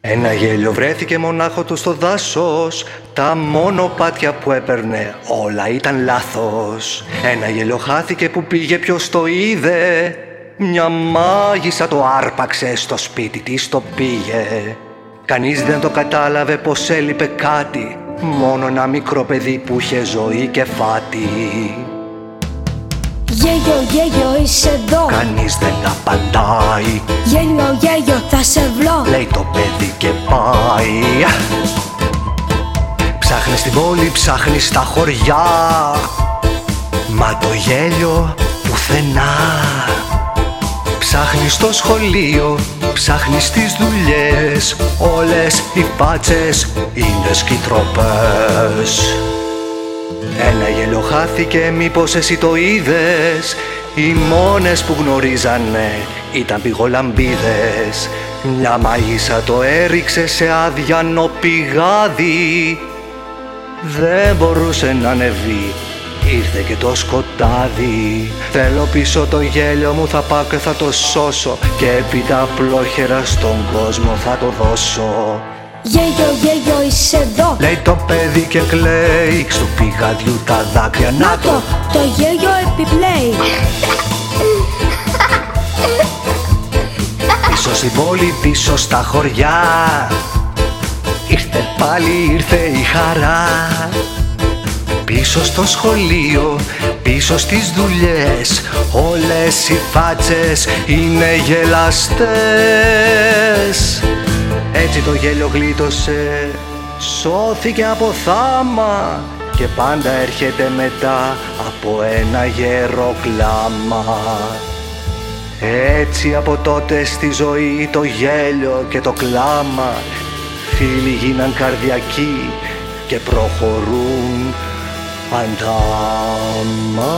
Ένα γέλιο βρέθηκε μονάχο του στο δάσος. Τα μόνο πάτια που έπαιρνε όλα ήταν λάθος. Ένα γέλιο χάθηκε που πήγε ποιος το είδε. Μια μάγισσα το άρπαξε στο σπίτι της το πήγε. Κανείς δεν το κατάλαβε πως έλειπε κάτι. Μόνο ένα μικρό παιδί που είχε ζωή και φάτη. Γέλιο, γέλιο, είσαι εδώ. Κανείς δεν απαντάει. Γέλιο, γέλιο, θα σε βλώ Λέει το παιδί και πάει. Ψάχνεις στην πόλη, ψάχνεις στα χωριά. Μα το γέλιο πουθενά. Ψάχνεις στο σχολείο, ψάχνεις στις δουλειές. Όλες οι πάτσες είναι σκητροπές Ένα γέλιο χάθηκε, μήπως εσύ το είδες. Οι μόνες που γνωρίζανε ήταν πηγολαμπίδες Μια μαγίσα το έριξε σε άδιανο πηγάδι. Δεν μπορούσε να ανεβεί. Ήρθε και το σκοτάδι. Θέλω πίσω το γέλιο μου θα πάω και θα το σώσω. Και έπειτα απλόχερα στον κόσμο θα το δώσω. Γέλιο, γέλιο, είσαι εδώ. Λέει το παιδί και κλαίει. Στου πηγαδιού τα δάκρυα Να το, το γέλιο επιπλέει στην πόλη, πίσω στα χωριά. Ήρθε πάλι, ήρθε η χαρά. Πίσω στο σχολείο, πίσω στις δουλειές Όλες οι φάτσες είναι γελαστές. Έτσι το γέλιο γλίτωσε, σώθηκε από θάμα Και πάντα έρχεται μετά από ένα γερό κλάμα έτσι από τότε στη ζωή το γέλιο και το κλάμα Φίλοι γίναν καρδιακοί και προχωρούν αντάμα